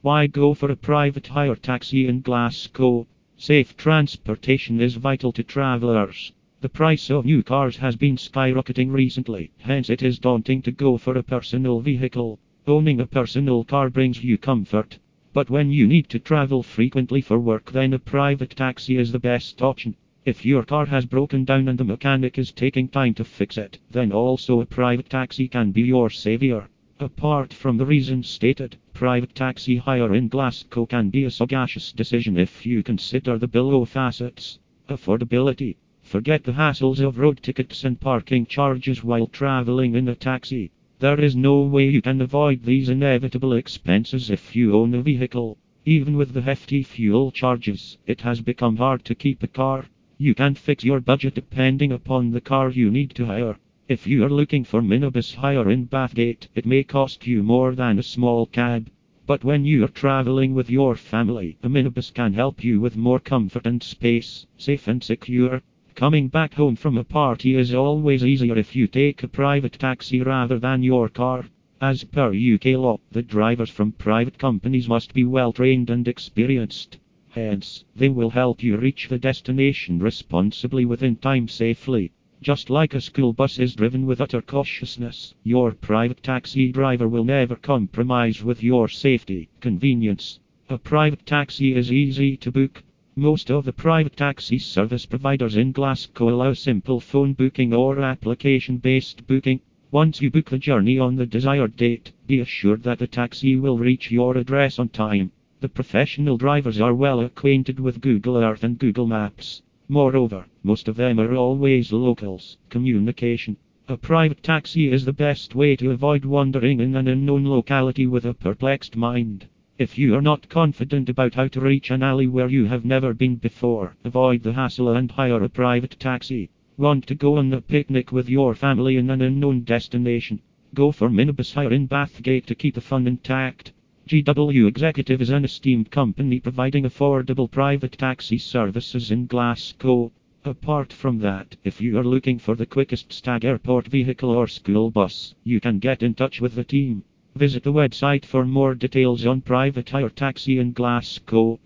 Why go for a private hire taxi in Glasgow? Safe transportation is vital to travelers. The price of new cars has been skyrocketing recently, hence it is daunting to go for a personal vehicle. Owning a personal car brings you comfort. But when you need to travel frequently for work, then a private taxi is the best option. If your car has broken down and the mechanic is taking time to fix it, then also a private taxi can be your savior. Apart from the reasons stated, private taxi hire in Glasgow can be a sagacious decision if you consider the below facets. Affordability. Forget the hassles of road tickets and parking charges while traveling in a taxi. There is no way you can avoid these inevitable expenses if you own a vehicle. Even with the hefty fuel charges, it has become hard to keep a car. You can fix your budget depending upon the car you need to hire. If you are looking for minibus hire in Bathgate, it may cost you more than a small cab. But when you are traveling with your family, a minibus can help you with more comfort and space, safe and secure. Coming back home from a party is always easier if you take a private taxi rather than your car. As per UK law, the drivers from private companies must be well trained and experienced. Hence, they will help you reach the destination responsibly within time safely. Just like a school bus is driven with utter cautiousness, your private taxi driver will never compromise with your safety, convenience. A private taxi is easy to book. Most of the private taxi service providers in Glasgow allow simple phone booking or application based booking. Once you book the journey on the desired date, be assured that the taxi will reach your address on time. The professional drivers are well acquainted with Google Earth and Google Maps. Moreover, most of them are always locals. Communication. A private taxi is the best way to avoid wandering in an unknown locality with a perplexed mind. If you are not confident about how to reach an alley where you have never been before, avoid the hassle and hire a private taxi. Want to go on a picnic with your family in an unknown destination? Go for minibus hire in Bathgate to keep the fun intact. GW Executive is an esteemed company providing affordable private taxi services in Glasgow. Apart from that, if you are looking for the quickest stag airport vehicle or school bus, you can get in touch with the team. Visit the website for more details on private hire taxi in Glasgow.